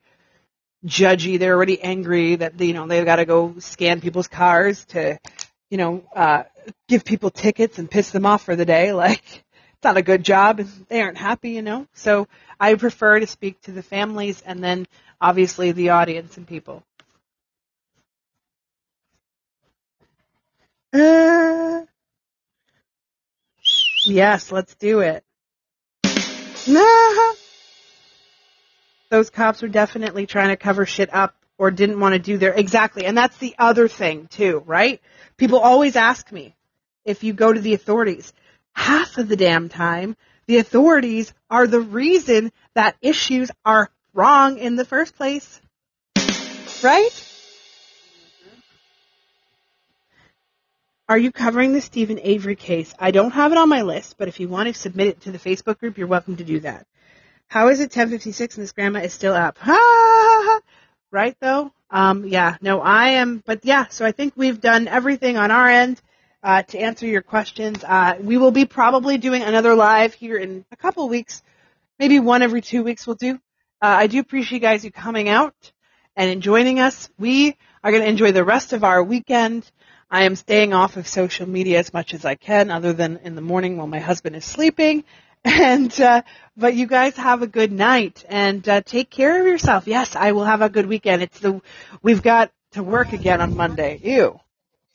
judgy. They're already angry that you know they've got to go scan people's cars to, you know, uh, give people tickets and piss them off for the day. Like it's not a good job, and they aren't happy, you know. So I prefer to speak to the families and then obviously the audience and people. Uh, yes, let's do it. Those cops were definitely trying to cover shit up or didn't want to do their exactly. And that's the other thing too, right? People always ask me if you go to the authorities, half of the damn time, the authorities are the reason that issues are wrong in the first place. Right? Are you covering the Steven Avery case? I don't have it on my list, but if you want to submit it to the Facebook group, you're welcome to do that. How is it 1056 and this grandma is still up? Right though? Um, yeah, no, I am, but yeah, so I think we've done everything on our end, uh, to answer your questions. Uh, we will be probably doing another live here in a couple weeks. Maybe one every two weeks we'll do. Uh, I do appreciate you guys you coming out and joining us. We are going to enjoy the rest of our weekend. I am staying off of social media as much as I can, other than in the morning while my husband is sleeping. And uh, but you guys have a good night and uh, take care of yourself. Yes, I will have a good weekend. It's the we've got to work again on Monday. Ew.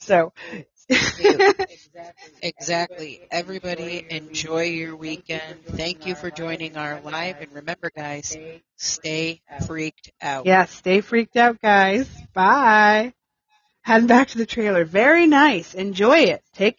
So. exactly. Everybody enjoy your weekend. Thank you for joining our live and remember guys, stay freaked out. Yeah, stay freaked out guys. Bye. Heading back to the trailer. Very nice. Enjoy it. Take care.